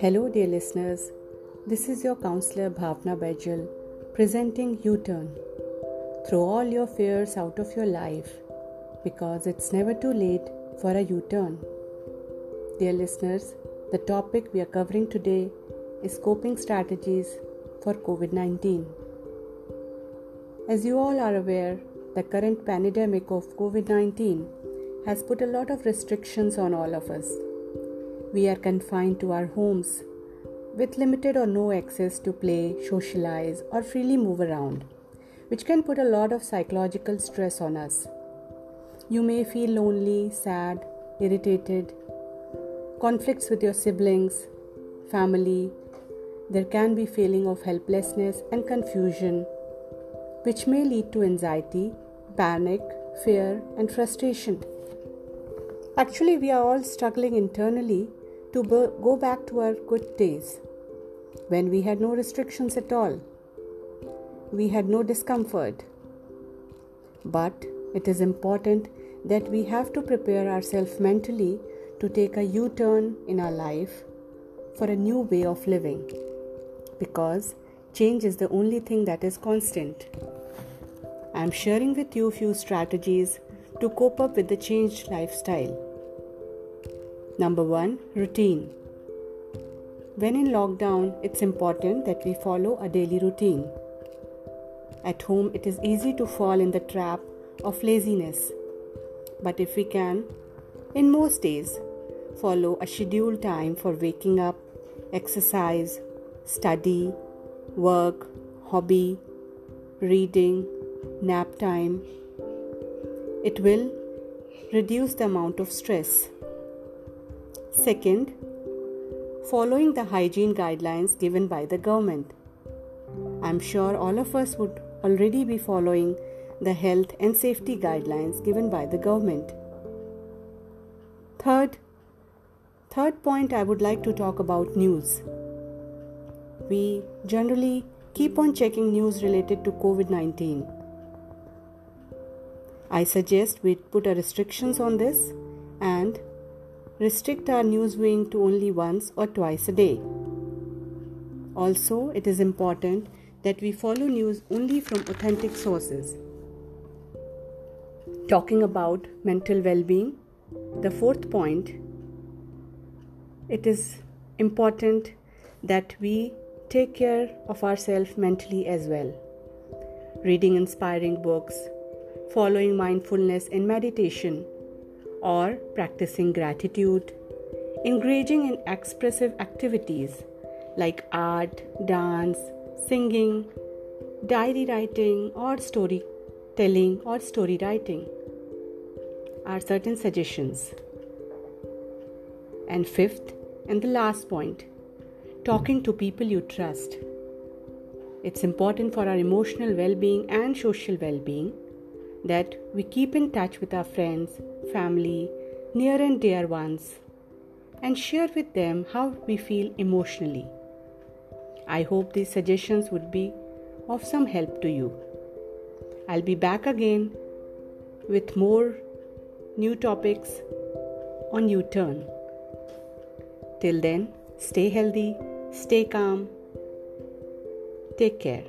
Hello, dear listeners. This is your counselor Bhavna Bajal presenting U Turn. Throw all your fears out of your life because it's never too late for a U turn. Dear listeners, the topic we are covering today is coping strategies for COVID 19. As you all are aware, the current pandemic of COVID 19 has put a lot of restrictions on all of us we are confined to our homes with limited or no access to play, socialize, or freely move around, which can put a lot of psychological stress on us. You may feel lonely, sad, irritated, conflicts with your siblings, family. There can be feeling of helplessness and confusion, which may lead to anxiety, panic, fear, and frustration. Actually, we are all struggling internally to go back to our good days when we had no restrictions at all. We had no discomfort. But it is important that we have to prepare ourselves mentally to take a U turn in our life for a new way of living because change is the only thing that is constant. I am sharing with you a few strategies to cope up with the changed lifestyle. Number one, routine. When in lockdown, it's important that we follow a daily routine. At home, it is easy to fall in the trap of laziness. But if we can, in most days, follow a scheduled time for waking up, exercise, study, work, hobby, reading, nap time, it will reduce the amount of stress. Second, following the hygiene guidelines given by the government. I'm sure all of us would already be following the health and safety guidelines given by the government. Third, third point I would like to talk about news. We generally keep on checking news related to COVID 19. I suggest we put a restrictions on this and restrict our news viewing to only once or twice a day. Also, it is important that we follow news only from authentic sources. Talking about mental well being, the fourth point, it is important that we take care of ourselves mentally as well. Reading inspiring books, following mindfulness and meditation or practicing gratitude, engaging in expressive activities like art, dance, singing, diary writing, or storytelling or story writing are certain suggestions. And fifth, and the last point, talking to people you trust. It's important for our emotional well being and social well being that we keep in touch with our friends, family, near and dear ones, and share with them how we feel emotionally. I hope these suggestions would be of some help to you. I'll be back again with more new topics on U Turn. Till then, stay healthy, stay calm, take care.